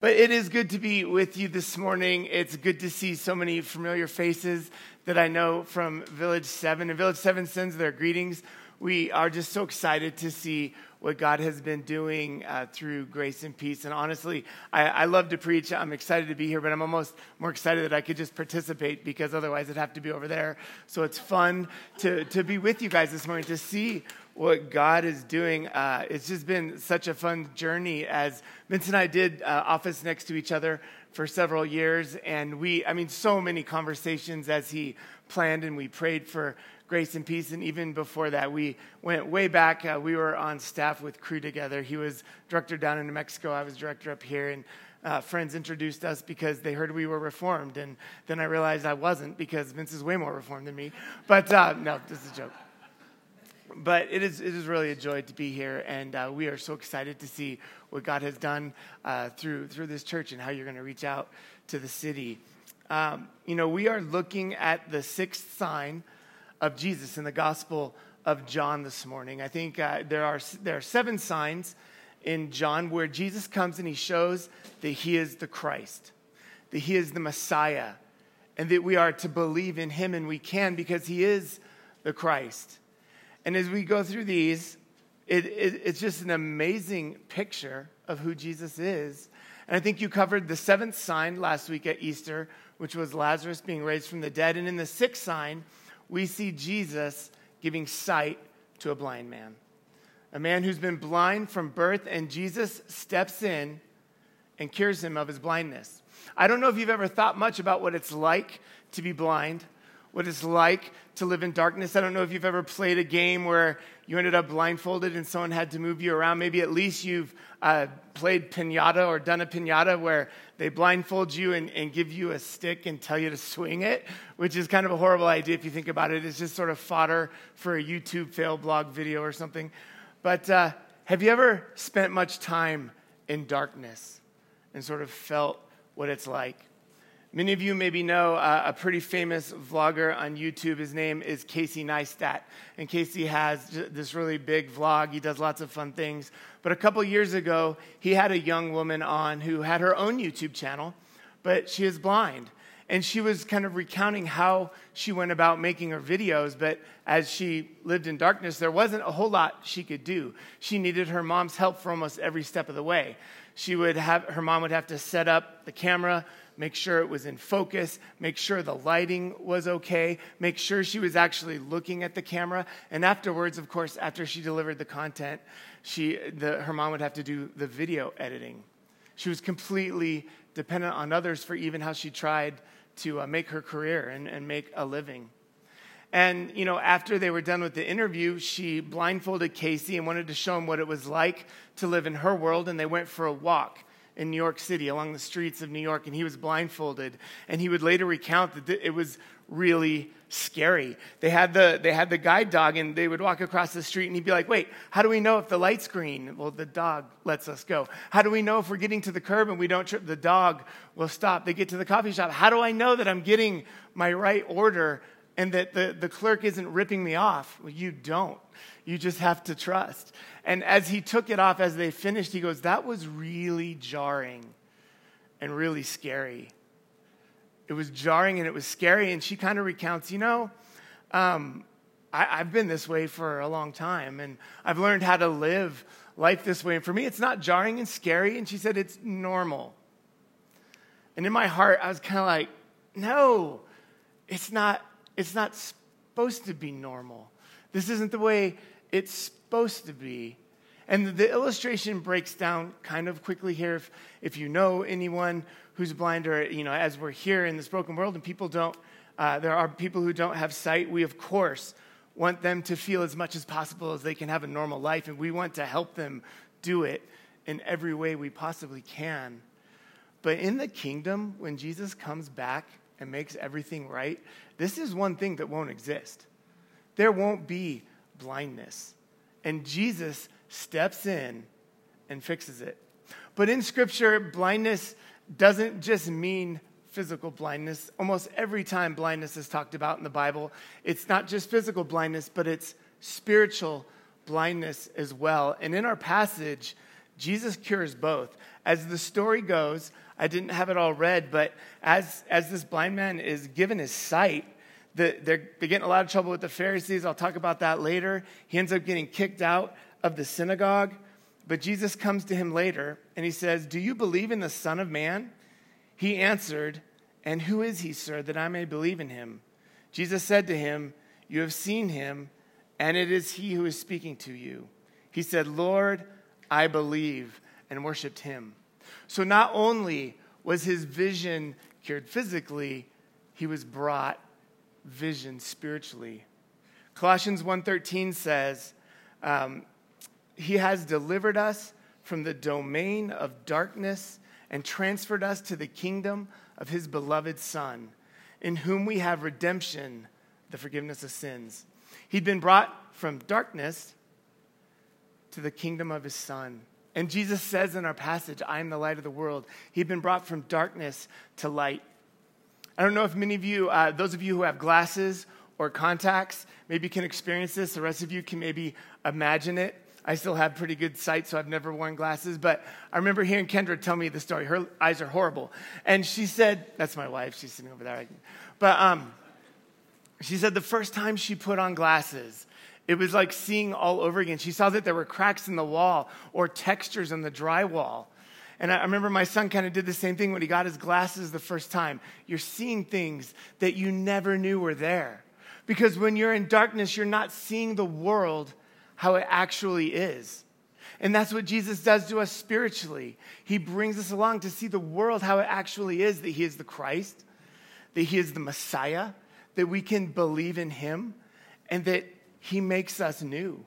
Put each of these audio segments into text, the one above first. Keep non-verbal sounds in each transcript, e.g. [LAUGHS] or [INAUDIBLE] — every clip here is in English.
But it is good to be with you this morning. It's good to see so many familiar faces that I know from Village 7. And Village 7 sends their greetings. We are just so excited to see what God has been doing uh, through grace and peace. And honestly, I, I, love to preach. I'm excited to be here, but I'm almost more excited that I could just participate because otherwise I'd have to be over there. So it's fun to, to be with you guys this morning, to see what God is doing. Uh, it's just been such a fun journey as Vince and I did uh, office next to each other for several years. And we, I mean, so many conversations as he planned and we prayed for grace and peace. And even before that, we went way back. Uh, we were on staff with Cru together. He was director down in New Mexico, I was director up here. And uh, friends introduced us because they heard we were reformed. And then I realized I wasn't because Vince is way more reformed than me. But uh, no, this is a joke but it is, it is really a joy to be here, and uh, we are so excited to see what God has done uh, through, through this church and how you're going to reach out to the city. Um, you know, we are looking at the sixth sign of Jesus in the Gospel of John this morning. I think uh, there, are, there are seven signs in John where Jesus comes and he shows that he is the Christ, that he is the Messiah, and that we are to believe in him, and we can because he is the Christ. And as we go through these, it, it, it's just an amazing picture of who Jesus is. And I think you covered the seventh sign last week at Easter, which was Lazarus being raised from the dead. And in the sixth sign, we see Jesus giving sight to a blind man. A man who's been blind from birth, and Jesus steps in and cures him of his blindness. I don't know if you've ever thought much about what it's like to be blind what it's like to live in darkness. I don't know if you've ever played a game where you ended up blindfolded and someone had to move you around. Maybe at least you've uh, played pinata or done a pinata where they blindfold you and, and, give you a stick and tell you to swing it, which is kind of a horrible idea if you think about it. It's just sort of fodder for a YouTube fail blog video or something. But uh, have you ever spent much time in darkness and sort of felt what it's like? Many of you maybe know uh, a pretty famous vlogger on YouTube. His name is Casey Neistat. And Casey has this really big vlog. He does lots of fun things. But a couple years ago, he had a young woman on who had her own YouTube channel, but she is blind. And she was kind of recounting how she went about making her videos. But as she lived in darkness, there wasn't a whole lot she could do. She needed her mom's help for almost every step of the way. She would have, her mom would have to set up the camera make sure it was in focus, make sure the lighting was okay, make sure she was actually looking at the camera. And afterwards, of course, after she delivered the content, she, the, her mom would have to do the video editing. She was completely dependent on others for even how she tried to uh, make her career and, and make a living. And, you know, after they were done with the interview, she blindfolded Casey and wanted to show him what it was like to live in her world, and they went for a walk in New York City along the streets of New York, and he was blindfolded. And he would later recount that it was really scary. They had the they had the guide dog, and they would walk across the street, and he'd be like, "Wait, how do we know if the light's green?" Well, the dog lets us go. How do we know if we're getting to the curb and we don't trip? The dog will stop. They get to the coffee shop. How do I know that I'm getting my right order and that the, the clerk isn't ripping me off? Well, you don't. You just have to trust. And as he took it off, as they finished, he goes, That was really jarring and really scary. It was jarring and it was scary. And she kind of recounts, You know, um, I, have been this way for a long time, and I've learned how to live life this way. And for me, it's not jarring and scary. And she said, It's normal. And in my heart, I was kind of like, No, it's not, it's not supposed to be normal. This isn't the way it's supposed to be. And the illustration breaks down kind of quickly here. If, if you know anyone who's blind, or, you know, as we're here in this broken world and people don't, uh, there are people who don't have sight, we of course want them to feel as much as possible as they can have a normal life. And we want to help them do it in every way we possibly can. But in the kingdom, when Jesus comes back and makes everything right, this is one thing that won't exist. There won't be blindness. And Jesus steps in and fixes it. But in Scripture, blindness doesn't just mean physical blindness. Almost every time blindness is talked about in the Bible, it's not just physical blindness, but it's spiritual blindness as well. And in our passage, Jesus cures both. As the story goes, I didn't have it all read, but as, as this blind man is given his sight, the, they're, they get in a lot of trouble with the Pharisees. I'll talk about that later. He ends up getting kicked out of the synagogue. But Jesus comes to him later and he says, Do you believe in the Son of Man? He answered, And who is he, sir, that I may believe in him? Jesus said to him, You have seen him, and it is he who is speaking to you. He said, Lord, I believe, and worshiped him. So not only was his vision cured physically, he was brought vision spiritually. Colossians 1:13 says, um, "He has delivered us from the domain of darkness and transferred us to the kingdom of His beloved Son, in whom we have redemption, the forgiveness of sins." He'd been brought from darkness to the kingdom of His Son. And Jesus says in our passage, I am the light of the world. He'd been brought from darkness to light. I don't know if many of you, uh, those of you who have glasses or contacts, maybe can experience this. The rest of you can maybe imagine it. I still have pretty good sight, so I've never worn glasses. But I remember hearing Kendra tell me the story. Her eyes are horrible. And she said, That's my wife. She's sitting over there. But um, she said the first time she put on glasses, it was like seeing all over again. She saw that there were cracks in the wall or textures in the drywall. And I remember my son kind of did the same thing when he got his glasses the first time. You're seeing things that you never knew were there. Because when you're in darkness, you're not seeing the world how it actually is. And that's what Jesus does to us spiritually. He brings us along to see the world how it actually is that He is the Christ, that He is the Messiah, that we can believe in Him, and that He makes us new.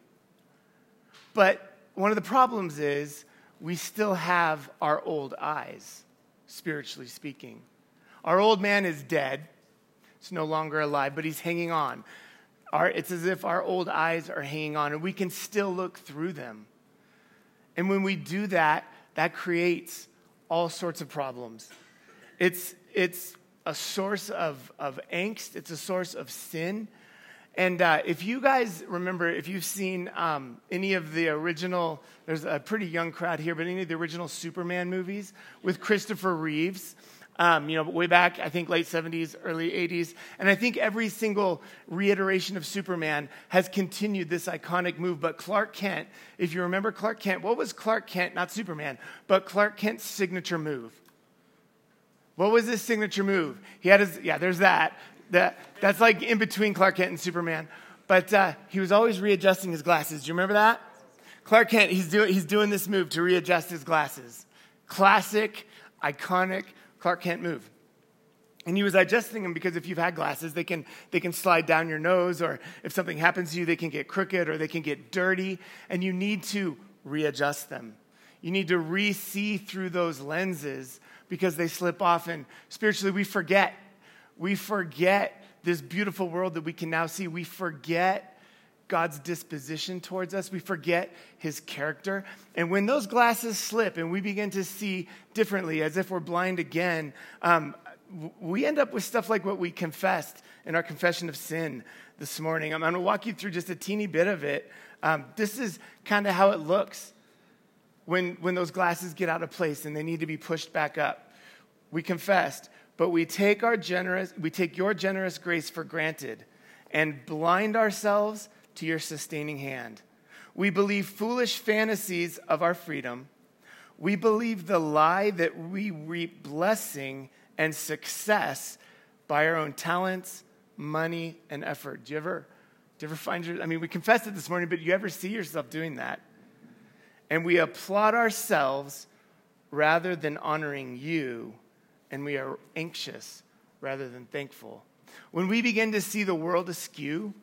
But one of the problems is we still have our old eyes, spiritually speaking. Our old man is dead, it's no longer alive, but he's hanging on. Our, it's as if our old eyes are hanging on, and we can still look through them. And when we do that, that creates all sorts of problems. It's, it's a source of, of angst, it's a source of sin, and uh, if you guys remember, if you've seen um, any of the original, there's a pretty young crowd here, but any of the original Superman movies with Christopher Reeves, um, you know, way back, I think late 70s, early 80s. And I think every single reiteration of Superman has continued this iconic move. But Clark Kent, if you remember Clark Kent, what was Clark Kent, not Superman, but Clark Kent's signature move? What was his signature move? He had his, yeah, there's that. That, that's like in between Clark Kent and Superman. But uh, he was always readjusting his glasses. Do you remember that? Clark Kent, he's, do, he's doing this move to readjust his glasses. Classic, iconic Clark Kent move. And he was adjusting them because if you've had glasses, they can, they can slide down your nose, or if something happens to you, they can get crooked or they can get dirty, and you need to readjust them. You need to re see through those lenses because they slip off, and spiritually, we forget we forget this beautiful world that we can now see. We forget God's disposition towards us. We forget his character. And when those glasses slip and we begin to see differently, as if we're blind again, um, we end up with stuff like what we confessed in our confession of sin this morning. I'm going to walk you through just a teeny bit of it. Um, this is kind of how it looks when, when those glasses get out of place and they need to be pushed back up. We confessed, but we take our generous we take your generous grace for granted and blind ourselves to your sustaining hand. We believe foolish fantasies of our freedom. We believe the lie that we reap blessing and success by our own talents, money, and effort. Do you ever, do you ever find your, I mean, we confessed it this morning, but you ever see yourself doing that? And we applaud ourselves rather than honoring you and we are anxious rather than thankful. When we begin to see the world askew,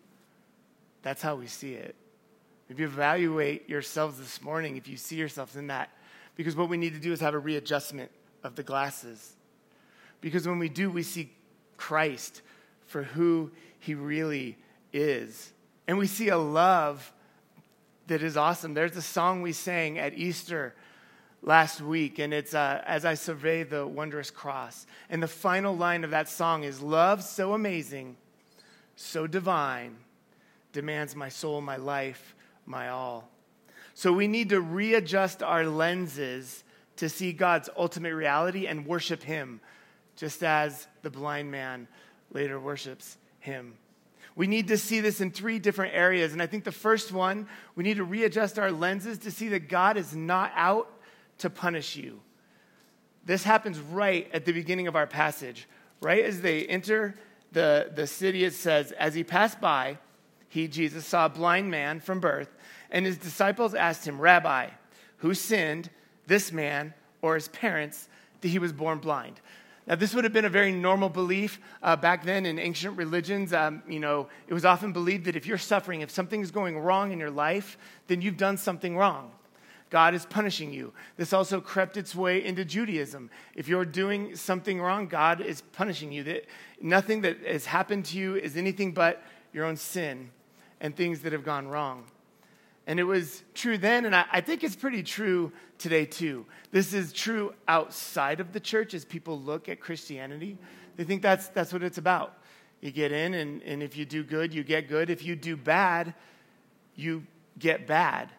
that's how we see it. If you evaluate yourselves this morning, if you see yourselves in that, because what we need to do is have a readjustment of the glasses. Because when we do, we see Christ for who he really is. And we see a love that is awesome. There's a song we sang at Easter last week, and it's uh, As I Survey the Wondrous Cross. And the final line of that song is Love so amazing, so divine, demands my soul, my life, my all. So we need to readjust our lenses to see God's ultimate reality and worship Him, just as the blind man later worships Him. We need to see this in three different areas. And I think the first one, we need to readjust our lenses to see that God is not out to punish you. This happens right at the beginning of our passage. Right as they enter the, the city, it says, As he passed by, he, Jesus, saw a blind man from birth, and his disciples asked him, Rabbi, who sinned, this man or his parents, that he was born blind? Now, this would have been a very normal belief uh, back then in ancient religions. Um, you know, it was often believed that if you're suffering, if something's going wrong in your life, then you've done something wrong. God is punishing you. This also crept its way into Judaism. If you're doing something wrong, God is punishing you. That nothing that has happened to you is anything but your own sin and things that have gone wrong. And it was true then, and I, I think it's pretty true today too. This is true outside of the church as people look at Christianity. They think that's, that's what it's about. You get in, and, and if you do good, you get good. If you do bad, you get bad.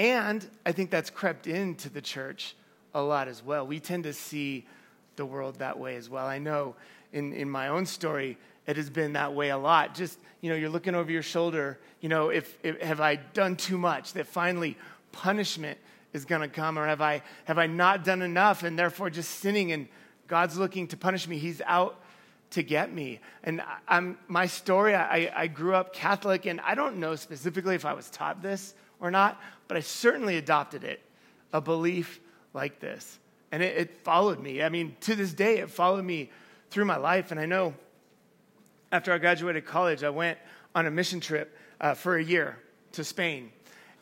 And I think that's crept into the church a lot as well. We tend to see the world that way as well. I know in, in my own story, it has been that way a lot. Just, you know, you're looking over your shoulder, you know, if, if have I done too much that finally punishment is going to come or have I have I not done enough and therefore just sinning and God's looking to punish me. He's out to get me. And I'm, my story, I, I grew up Catholic, and I don't know specifically if I was taught this or not, but I certainly adopted it, a belief like this. And it, it followed me. I mean, to this day, it followed me through my life. And I know after I graduated college, I went on a mission trip uh, for a year to Spain.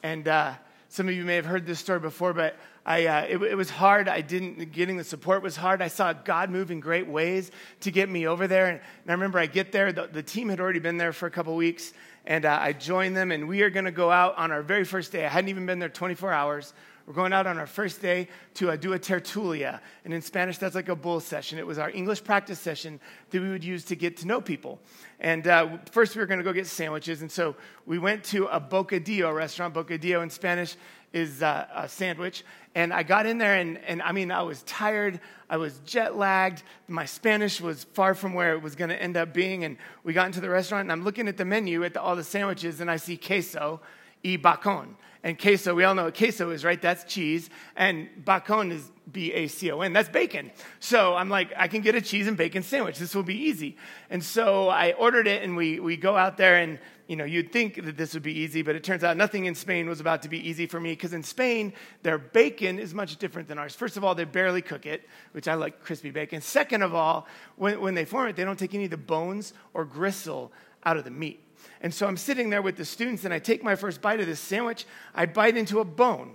And uh, some of you may have heard this story before, but I, uh, it, it, was hard. I didn't, getting the support was hard. I saw God move in great ways to get me over there. And, and I remember I get there, the, the, team had already been there for a couple weeks, and uh, I joined them, and we are going to go out on our very first day. I hadn't even been there 24 hours. We're going out on our first day to uh, do a tertulia. And in Spanish, that's like a bull session. It was our English practice session that we would use to get to know people. And uh, first, we were going to go get sandwiches. And so we went to a bocadillo restaurant. Bocadillo in Spanish is uh, a sandwich. And I got in there, and, and I mean, I was tired. I was jet lagged. My Spanish was far from where it was going to end up being. And we got into the restaurant, and I'm looking at the menu at the, all the sandwiches, and I see queso y bacon. And queso, we all know what queso is, right? That's cheese. And bacon is B A C O N. That's bacon. So I'm like, I can get a cheese and bacon sandwich. This will be easy. And so I ordered it, and we, we go out there, and you know, you'd think that this would be easy, but it turns out nothing in Spain was about to be easy for me because in Spain, their bacon is much different than ours. First of all, they barely cook it, which I like crispy bacon. Second of all, when, when they form it, they don't take any of the bones or gristle out of the meat. And so I'm sitting there with the students, and I take my first bite of this sandwich. I bite into a bone.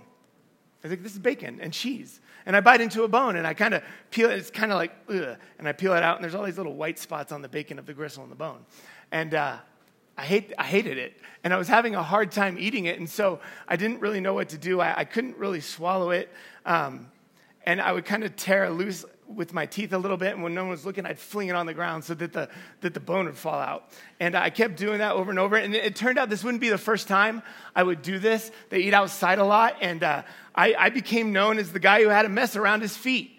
I think this is bacon and cheese. And I bite into a bone, and I kind of peel it. It's kind of like, ugh. And I peel it out, and there's all these little white spots on the bacon of the gristle and the bone. And uh, I, hate, I hated it. And I was having a hard time eating it. And so I didn't really know what to do. I, I couldn't really swallow it. Um, and I would kind of tear loose with my teeth a little bit, and when no one was looking, I'd fling it on the ground so that the, that the bone would fall out. And I kept doing that over and over. And it, turned out this wouldn't be the first time I would do this. They eat outside a lot, and uh, I, I, became known as the guy who had a mess around his feet.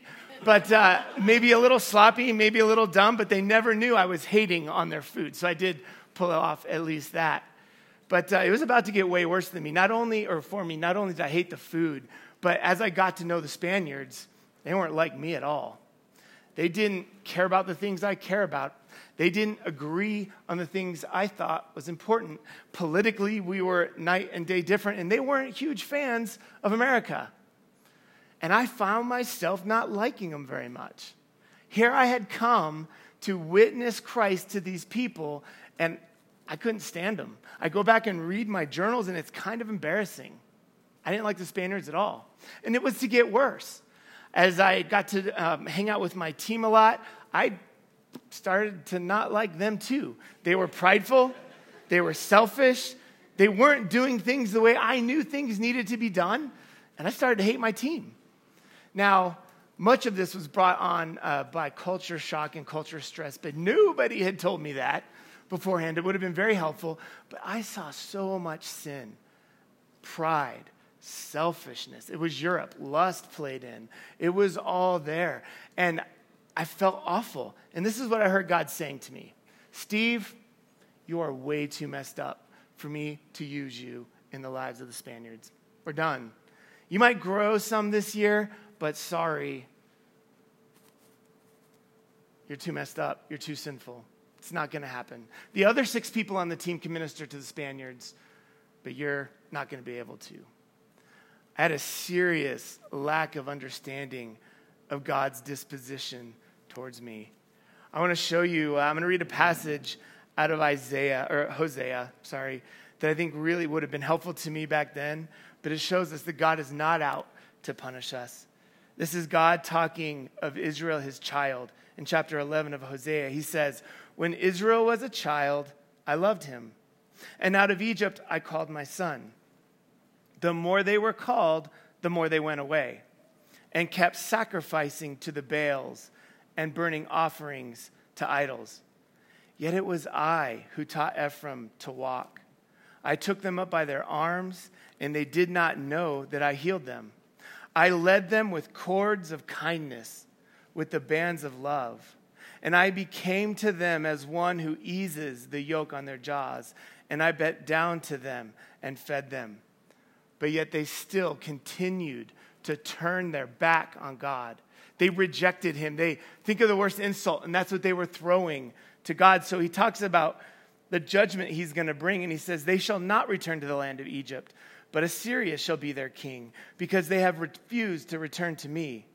But uh, maybe a little sloppy, maybe a little dumb, but they never knew I was hating on their food. So I did pull off at least that. But uh, it was about to get way worse than me. Not only, or for me, not only did I hate the food, but as I got to know the Spaniards, they weren't like me at all. They didn't care about the things I care about. They didn't agree on the things I thought was important. Politically, we were night and day different, and they weren't huge fans of America. And I found myself not liking them very much. Here I had come to witness Christ to these people, and I couldn't stand them. I go back and read my journals, and it's kind of embarrassing. I didn't like the Spaniards at all. And it was to get worse as I got to um, hang out with my team a lot, I started to not like them too. They were prideful, they were selfish, they weren't doing things the way I knew things needed to be done, and I started to hate my team. Now, much of this was brought on uh, by culture shock and culture stress, but nobody had told me that beforehand. It would have been very helpful, but I saw so much sin pride, selfishness. It was Europe. Lust played in. It was all there. And I felt awful. And this is what I heard God saying to me Steve, you are way too messed up for me to use you in the lives of the Spaniards. We're done. You might grow some this year, but sorry, you're too messed up. You're too sinful. It's not going to happen. The other six people on the team can minister to the Spaniards, but you're not going to be able to. I had a serious lack of understanding of God's disposition towards me. I want to show you, uh, I'm going to read a passage out of Isaiah, or Hosea, sorry, that I think really would have been helpful to me back then, but it shows us that God is not out to punish us. This is God talking of Israel, his child. In chapter 11 of Hosea, he says, When Israel was a child, I loved him. And out of Egypt, I called my son. The more they were called, the more they went away and kept sacrificing to the Baals and burning offerings to idols. Yet it was I who taught Ephraim to walk. I took them up by their arms, and they did not know that I healed them. I led them with cords of kindness, with the bands of love. And I became to them as one who eases the yoke on their jaws, and I bent down to them and fed them. But yet they still continued to turn their back on God they rejected him. They think of the worst insult, and that's what they were throwing to God. So he talks about the judgment he's going to bring, and he says, They shall not return to the land of Egypt, but Assyria shall be their king, because they have refused to return to me.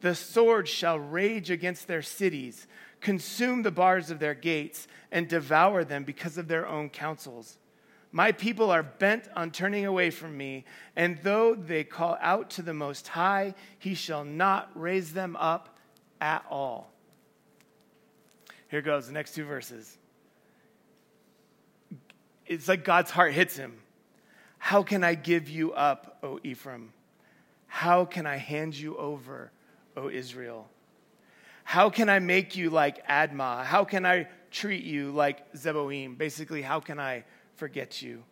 The sword shall rage against their cities, consume the bars of their gates, and devour them because of their own counsels. My people are bent on turning away from me, and though they call out to the Most High, he shall not raise them up at all. Here goes the next two verses. It's like God's heart hits him. How can I give you up, O Ephraim? How can I hand you over, O Israel? How can I make you like Admah? How can I treat you like Zeboim? Basically, how can I forget you.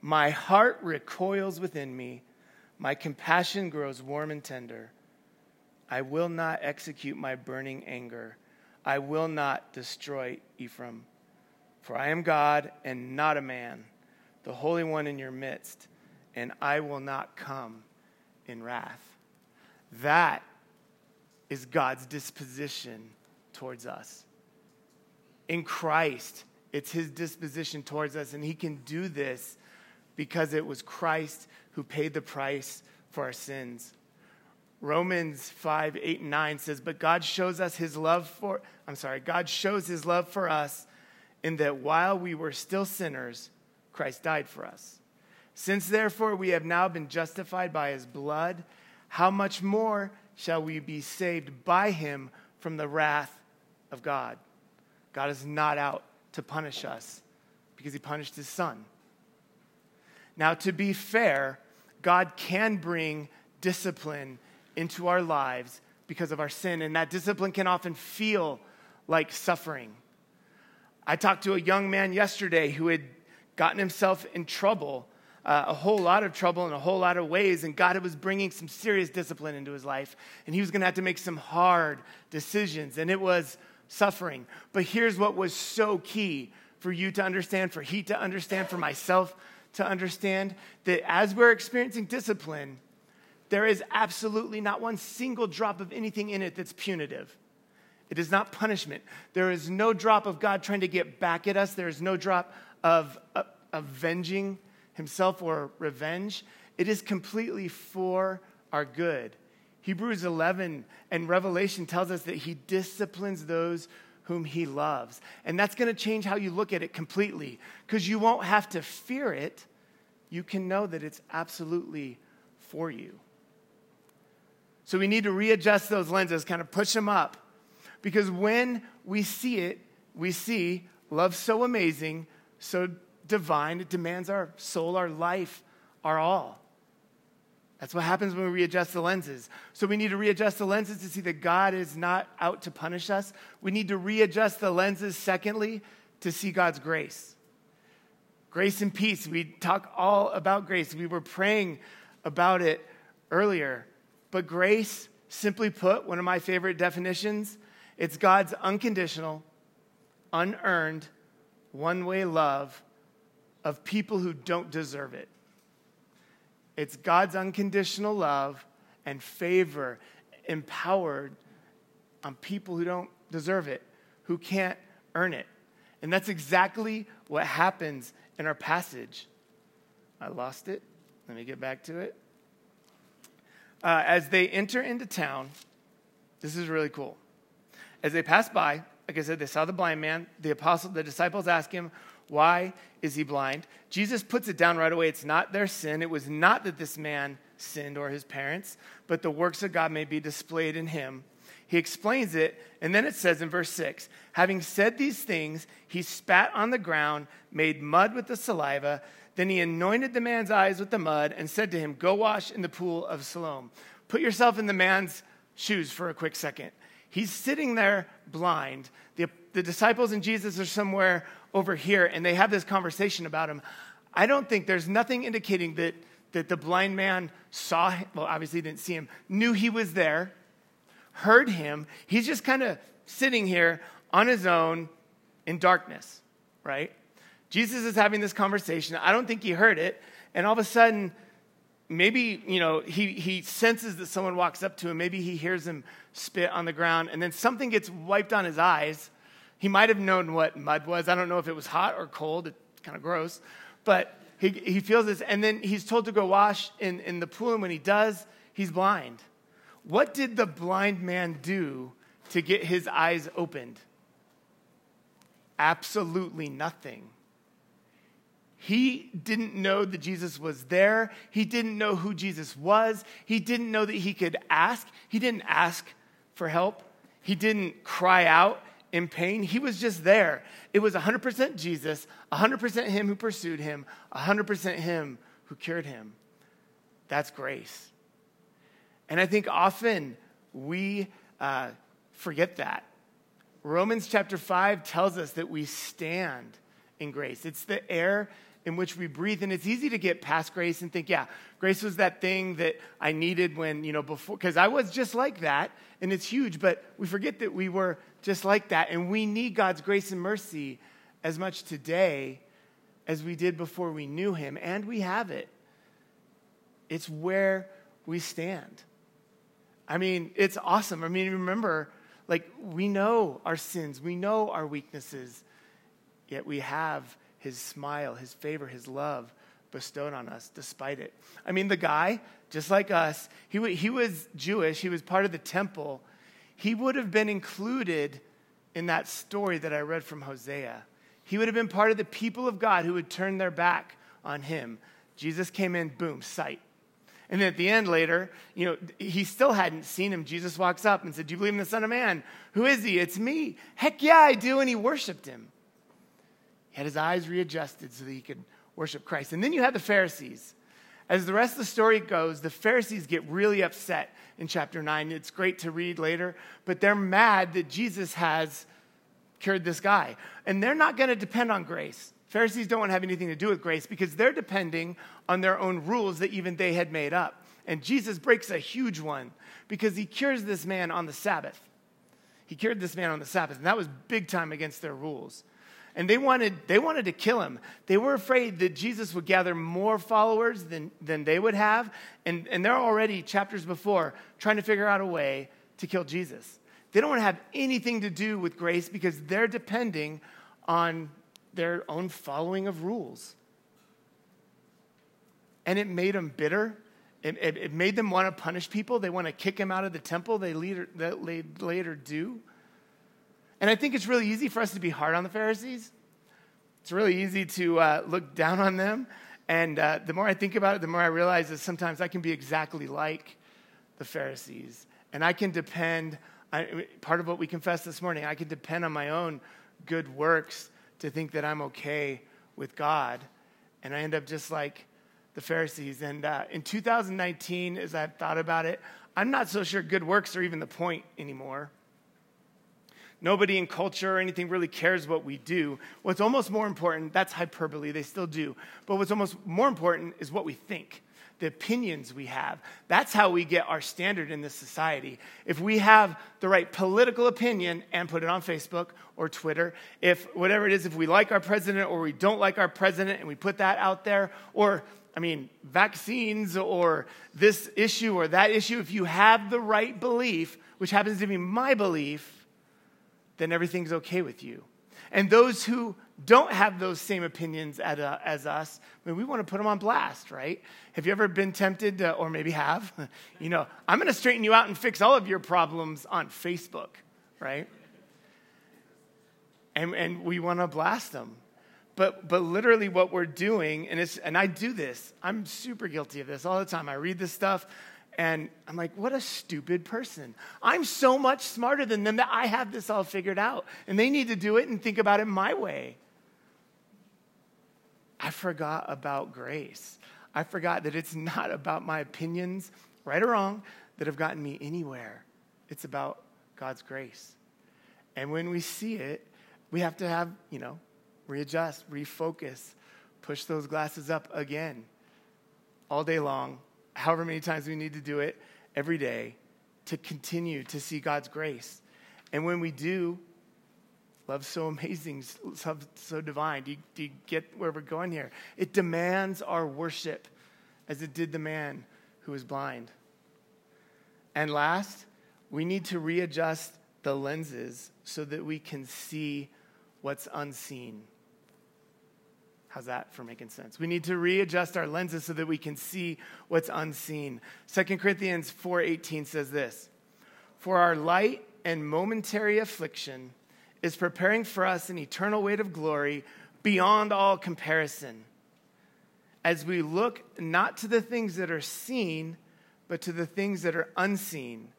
My heart recoils within me. My compassion grows warm and tender. I will not execute my burning anger. I will not destroy Ephraim. For I am God and not a man, the Holy One in your midst, and I will not come in wrath. That is God's disposition towards us. In Christ, it's his disposition towards us, and he can do this because it was Christ who paid the price for our sins. Romans 5, 8, and 9 says, But God shows us his love for, I'm sorry, God shows his love for us in that while we were still sinners, Christ died for us. Since therefore we have now been justified by his blood, how much more shall we be saved by him from the wrath of God? God is not out to punish us because he punished his son. Now, to be fair, God can bring discipline into our lives because of our sin, and that discipline can often feel like suffering. I talked to a young man yesterday who had gotten himself in trouble, uh, a whole lot of trouble in a whole lot of ways, and God was bringing some serious discipline into his life, and he was going to have to make some hard decisions, and it was suffering. But here's what was so key for you to understand, for he to understand, for myself to understand that as we're experiencing discipline, there is absolutely not one single drop of anything in it that's punitive. It is not punishment. There is no drop of God trying to get back at us. There is no drop of avenging himself or revenge. It is completely for our good. Hebrews 11 and Revelation tells us that he disciplines those whom he loves. And that's going to change how you look at it completely because you won't have to fear it. You can know that it's absolutely for you. So we need to readjust those lenses, kind of push them up. Because when we see it, we see love so amazing, so divine, it demands our soul, our life, our all. That's what happens when we readjust the lenses. So we need to readjust the lenses to see that God is not out to punish us. We need to readjust the lenses, secondly, to see God's grace. Grace and peace. We talk all about grace. We were praying about it earlier. But grace, simply put, one of my favorite definitions, it's God's unconditional, unearned, one way love of people who don't deserve it. It's God's unconditional love and favor empowered on people who don't deserve it, who can't earn it. And that's exactly what happens in our passage. I lost it. Let me get back to it. Uh, as they enter into town, this is really cool. As they pass by, like I said, they saw the blind man. The apostle, the disciples ask him, Why is he blind? Jesus puts it down right away. It's not their sin. It was not that this man sinned or his parents, but the works of God may be displayed in him. He explains it, and then it says in verse 6 Having said these things, he spat on the ground, made mud with the saliva. Then he anointed the man's eyes with the mud and said to him, Go wash in the pool of Siloam. Put yourself in the man's shoes for a quick second. He's sitting there blind. The, the disciples and Jesus are somewhere over here, and they have this conversation about him. I don't think there's nothing indicating that, that the blind man saw him, well, obviously didn't see him, knew he was there, heard him. He's just kind of sitting here on his own in darkness, right? Jesus is having this conversation. I don't think he heard it. And all of a sudden, maybe, you know, he, he senses that someone walks up to him. Maybe he hears him spit on the ground, and then something gets wiped on his eyes. He might have known what mud was. I don't know if it was hot or cold. It's kind of gross. But he, he feels this, and then he's told to go wash in, in the pool, and when he does, he's blind. What did the blind man do to get his eyes opened? Absolutely nothing. He didn't know that Jesus was there. He didn't know who Jesus was. He didn't know that he could ask. He didn't ask for help. He didn't cry out in pain. He was just there. It was 100% Jesus, 100% him who pursued him, 100% him who cured him. That's grace. And I think often we uh, forget that. Romans chapter 5 tells us that we stand in grace. It's the air in which we breathe. And it's easy to get past grace and think, yeah, grace was that thing that I needed when, you know, before, because I was just like that, and it's huge, but we forget that we were just like that. And we need God's grace and mercy as much today as we did before we knew Him, and we have it. It's where we stand. I mean, it's awesome. I mean, remember, like, we know our sins, we know our weaknesses, yet we have his smile, his favor, his love bestowed on us despite it. I mean, the guy, just like us, he, he was Jewish, he was part of the temple. He would have been included in that story that I read from Hosea. He would have been part of the people of God who would turn their back on him. Jesus came in, boom, sight. And then at the end later, you know, he still hadn't seen him. Jesus walks up and said, Do you believe in the Son of Man? Who is he? It's me. Heck yeah, I do. And he worshiped him had his eyes readjusted so that he could worship Christ. And then you have the Pharisees. As the rest of the story goes, the Pharisees get really upset in chapter 9. It's great to read later, but they're mad that Jesus has cured this guy. And they're not going to depend on grace. Pharisees don't want to have anything to do with grace because they're depending on their own rules that even they had made up. And Jesus breaks a huge one because he cures this man on the Sabbath. He cured this man on the Sabbath, and that was big time against their rules and they wanted, they wanted to kill him. They were afraid that Jesus would gather more followers than, than they would have. And, and they're already, chapters before, trying to figure out a way to kill Jesus. They don't want to have anything to do with grace because they're depending on their own following of rules. And it made them bitter. It, it, it made them want to punish people. They want to kick him out of the temple, they later, they later do. And I think it's really easy for us to be hard on the Pharisees. It's really easy to uh, look down on them. And uh, the more I think about it, the more I realize that sometimes I can be exactly like the Pharisees. And I can depend, I, part of what we confessed this morning, I can depend on my own good works to think that I'm okay with God. And I end up just like the Pharisees. And uh, in 2019, as I've thought about it, I'm not so sure good works are even the point anymore. Nobody in culture or anything really cares what we do. What's almost more important, that's hyperbole, they still do. But what's almost more important is what we think, the opinions we have. That's how we get our standard in this society. If we have the right political opinion and put it on Facebook or Twitter, if whatever it is, if we like our president or we don't like our president and we put that out there, or I mean, vaccines or this issue or that issue, if you have the right belief, which happens to be my belief, then everything's okay with you. And those who don't have those same opinions uh, as us, I mean, we want to put them on blast, right? Have you ever been tempted, to, or maybe have? [LAUGHS] you know, I'm going to straighten you out and fix all of your problems on Facebook, right? And, and we want to blast them. But, but literally, what we're doing, and, it's, and I do this, I'm super guilty of this all the time. I read this stuff, and I'm like, what a stupid person. I'm so much smarter than them that I have this all figured out. And they need to do it and think about it my way. I forgot about grace. I forgot that it's [LAUGHS] not about my opinions, right or wrong, that have gotten me anywhere. It's about God's grace. And when we see it, we have to have, you know, readjust, refocus, push those glasses up again all day long, however many times we need to do it every day to continue to see God's grace. And when we do, love's so amazing, [LAUGHS] so divine. Do you, do you get where we're going here? It demands our worship as it did the man who was blind. And last, we need to readjust the lenses so that we can see what's unseen. How's that for making sense? We need to readjust our lenses so that we can see what's unseen. 2 Corinthians 4:18 says this: "For our light and momentary affliction is preparing for us an eternal weight of glory beyond all comparison." As we look not to the things that are seen, but to the things that are unseen.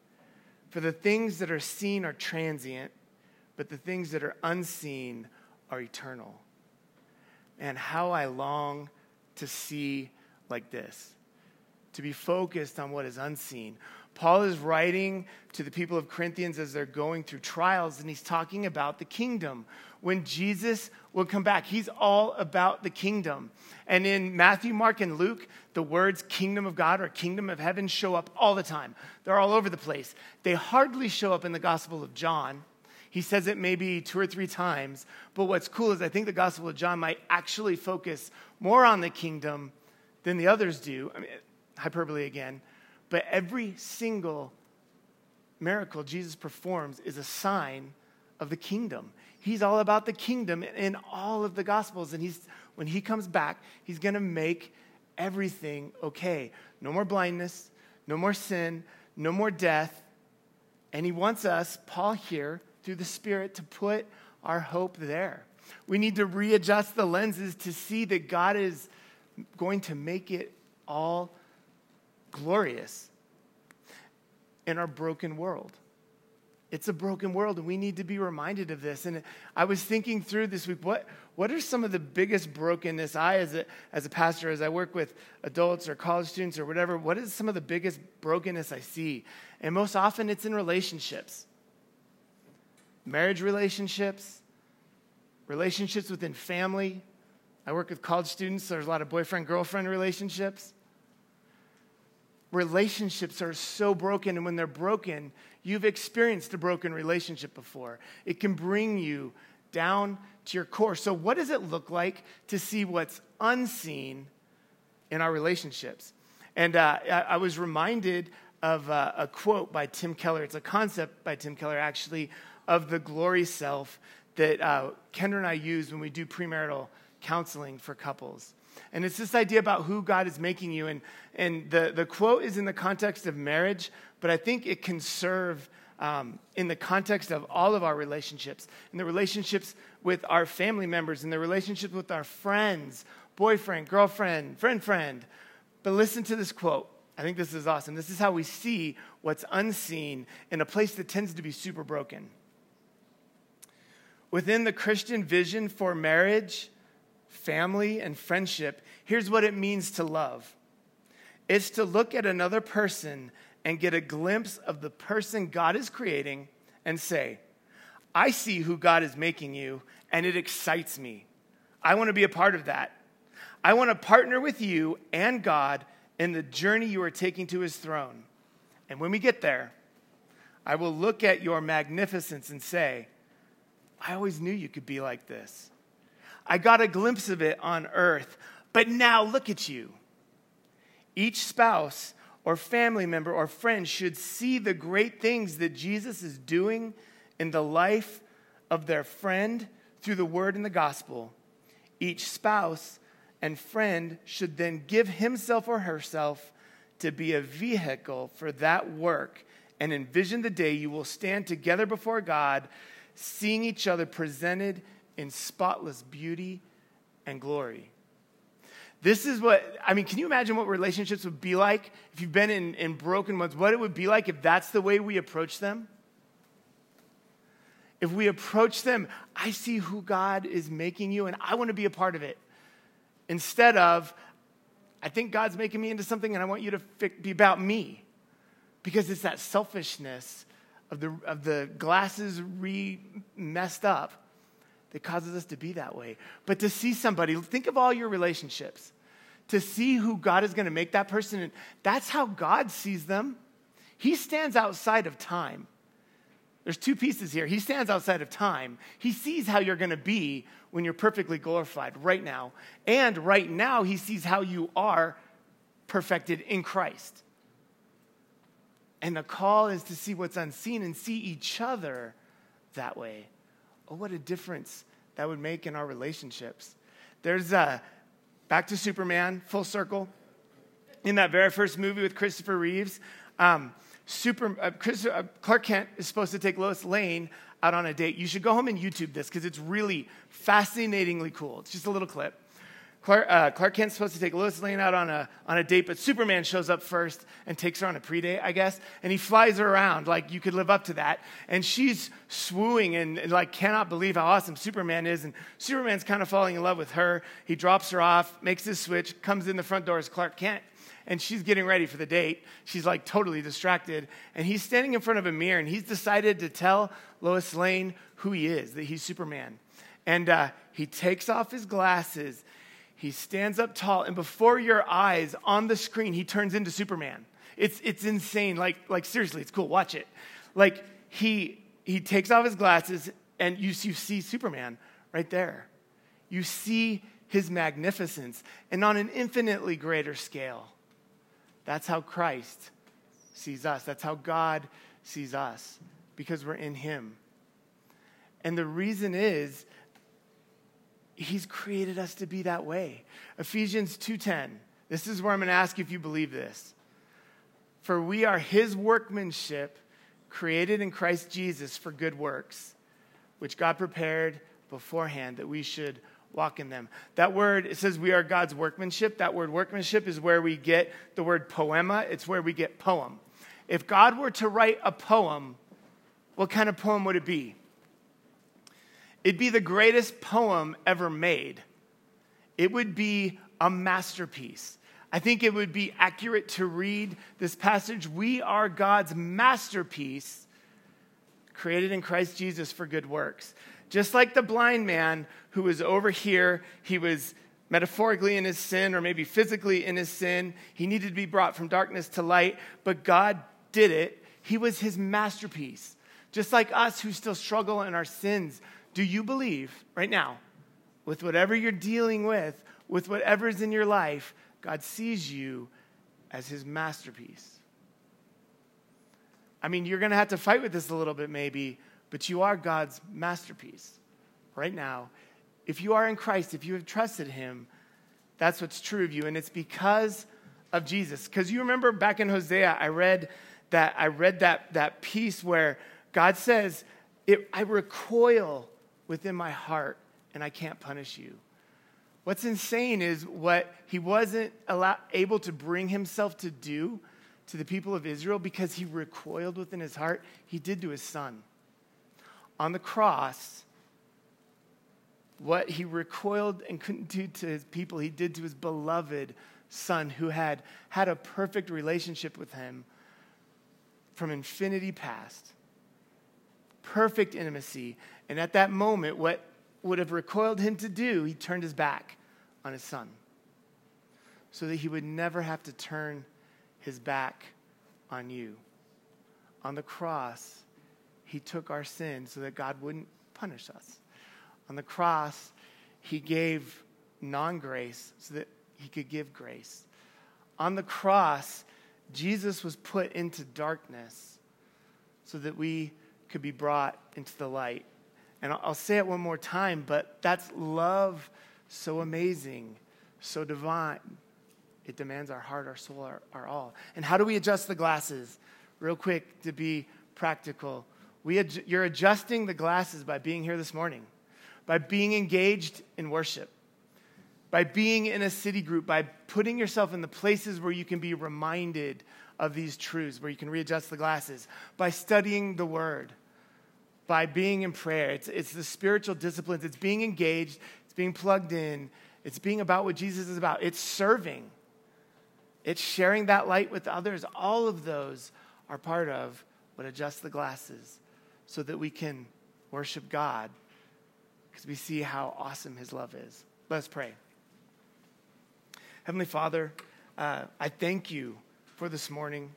For the things that are seen are transient, but the things that are unseen are eternal and how I long to see like this, to be focused on what is unseen. Paul is writing to the people of Corinthians as they're going through trials, and he's talking about the kingdom. When Jesus will come back, he's all about the kingdom. And in Matthew, Mark, and Luke, the words kingdom of God or kingdom of heaven show up all the time. They're all over the place. They hardly show up in the Gospel of John. He says it maybe two or three times. But what's cool is I think the Gospel of John might actually focus more on the kingdom than the others do. I mean, hyperbole again. But every single miracle Jesus performs is a sign of the kingdom. He's all about the kingdom in all of the Gospels. And he's, when he comes back, he's going to make everything okay. No more blindness, no more sin, no more death. And he wants us, Paul here, through the Spirit to put our hope there. We need to readjust the lenses to see that God is going to make it all glorious in our broken world. It's a broken world, and we need to be reminded of this. And I was thinking through this week what, what are some of the biggest brokenness I, as a, as a pastor, as I work with adults or college students or whatever, what is some of the biggest brokenness I see? And most often it's in relationships marriage relationships, relationships within family. I work with college students, so there's a lot of boyfriend girlfriend relationships. Relationships are so broken, and when they're broken, you've experienced a broken relationship before. It can bring you down to your core. So, what does it look like to see what's unseen in our relationships? And uh, I was reminded of uh, a quote by Tim Keller. It's a concept by Tim Keller, actually, of the glory self that uh, Kendra and I use when we do premarital counseling for couples. And it's this idea about who God is making you. And, and the, the quote is in the context of marriage, but I think it can serve um, in the context of all of our relationships, in the relationships with our family members, in the relationships with our friends, boyfriend, girlfriend, friend, friend. But listen to this quote. I think this is awesome. This is how we see what's unseen in a place that tends to be super broken. Within the Christian vision for marriage, family, and friendship, here's what it means to love it's to look at another person and get a glimpse of the person God is creating and say, I see who God is making you, and it excites me. I want to be a part of that. I want to partner with you and God in the journey you are taking to his throne. And when we get there, I will look at your magnificence and say, I always knew you could be like this. I got a glimpse of it on earth, but now look at you. Each spouse or family member or friend should see the great things that Jesus is doing in the life of their friend through the word and the gospel. Each spouse and friend should then give himself or herself to be a vehicle for that work and envision the day you will stand together before God, seeing each other presented in spotless beauty and glory. This is what, I mean, can you imagine what relationships would be like if you've been in, in broken ones? What it would be like if that's the way we approach them? If we approach them, I see who God is making you and I want to be a part of it instead of, I think God's making me into something and I want you to be about me. Because it's that selfishness of the, of the glasses re messed up that causes us to be that way. But to see somebody, think of all your relationships, to see who God is going to make that person, and that's how God sees them. He stands outside of time. There's two pieces here. He stands outside of time. He sees how you're going to be when you're perfectly glorified right now. And right now, he sees how you are perfected in Christ. And the call is to see what's unseen and see each other that way. Oh, what a difference that would make in our relationships. There's a, back to Superman, full circle. In that very first movie with Christopher Reeves, um, Super, uh, Chris, uh, Clark Kent is supposed to take Lois Lane out on a date. You should go home and YouTube this because it's really fascinatingly cool. It's just a little clip. Clark, uh, Clark, Kent's supposed to take Lois Lane out on a, on a date, but Superman shows up first and takes her on a pre date, I guess. And he flies her around like you could live up to that. And she's swooning and, and, like cannot believe how awesome Superman is. And Superman's kind of falling in love with her. He drops her off, makes his switch, comes in the front door as Clark Kent and she's getting ready for the date. She's like totally distracted. And he's standing in front of a mirror and he's decided to tell Lois Lane who he is, that he's Superman. And uh, he takes off his glasses, he stands up tall, and before your eyes on the screen, he turns into Superman. It's, it's insane. Like, like, seriously, it's cool. Watch it. Like, he, he takes off his glasses, and you, you see Superman right there. You see his magnificence, and on an infinitely greater scale. That's how Christ sees us. That's how God sees us because we're in Him. And the reason is He's created us to be that way. Ephesians 2:10. This is where I'm going to ask if you believe this. For we are His workmanship, created in Christ Jesus for good works, which God prepared beforehand that we should walk in them. That word, it says we are God's workmanship. That word workmanship is where we get the word poema, it's where we get poem. If God were to write a poem, what kind of poem would it be? It'd be the greatest poem ever made. It would be a masterpiece. I think it would be accurate to read this passage. We are God's masterpiece, created in Christ Jesus for good works. Just like the blind man who was over here, he was metaphorically in his sin or maybe physically in his sin. He needed to be brought from darkness to light, but God did it. He was his masterpiece. Just like us who still struggle in our sins, do you believe right now, with whatever you're dealing with, with whatever's in your life, God sees you as his masterpiece? I mean, you're going to have to fight with this a little bit, maybe, but you are God's masterpiece right now. If you are in Christ, if you have trusted Him, that's what's true of you. And it's because of Jesus. Because you remember back in Hosea, I read that, I read that, that piece where God says, I recoil within my heart and I can't punish you. What's insane is what he wasn't able to bring himself to do to the people of Israel because he recoiled within his heart, he did to his son on the cross, what he recoiled and couldn't do to his people, he did to his beloved son who had had a perfect relationship with him from infinity past. Perfect intimacy. And at that moment, what would have recoiled him to do, he turned his back on his son so that he would never have to turn his back on you. On the cross, he took our sin so that God wouldn't punish us. On the cross, he gave non grace so that he could give grace. On the cross, Jesus was put into darkness so that we could be brought into the light. And I'll say it one more time, but that's love so amazing, so divine. It demands our heart, our soul, our, our all. And how do we adjust the glasses? Real quick to be practical. We ad- you're adjusting the glasses by being here this morning, by being engaged in worship, by being in a city group, by putting yourself in the places where you can be reminded of these truths, where you can readjust the glasses, by studying the word, by being in prayer. It's, it's the spiritual disciplines, it's being engaged, it's being plugged in, it's being about what Jesus is about, it's serving, it's sharing that light with others. All of those are part of what adjusts the glasses so that we can worship God because we see how awesome his love is. Let's pray. Heavenly Father, uh, I thank you for this morning.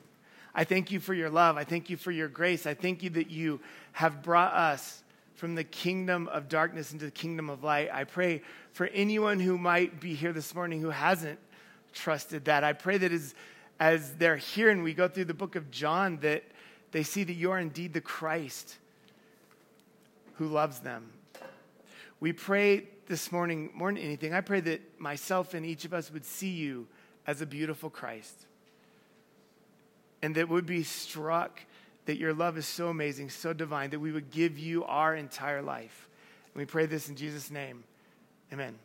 I thank you for your love. I thank you for your grace. I thank you that you have brought us from the kingdom of darkness into the kingdom of light. I pray for anyone who might be here this morning who hasn't trusted that. I pray that as, as they're here and we go through the book of John, that they see that you are indeed the Christ who loves them. We pray this morning, more than anything, I pray that myself and each of us would see you as a beautiful Christ. And that would be struck that your love is so amazing, so divine, that we would give you our entire life. And we pray this in Jesus' name. Amen.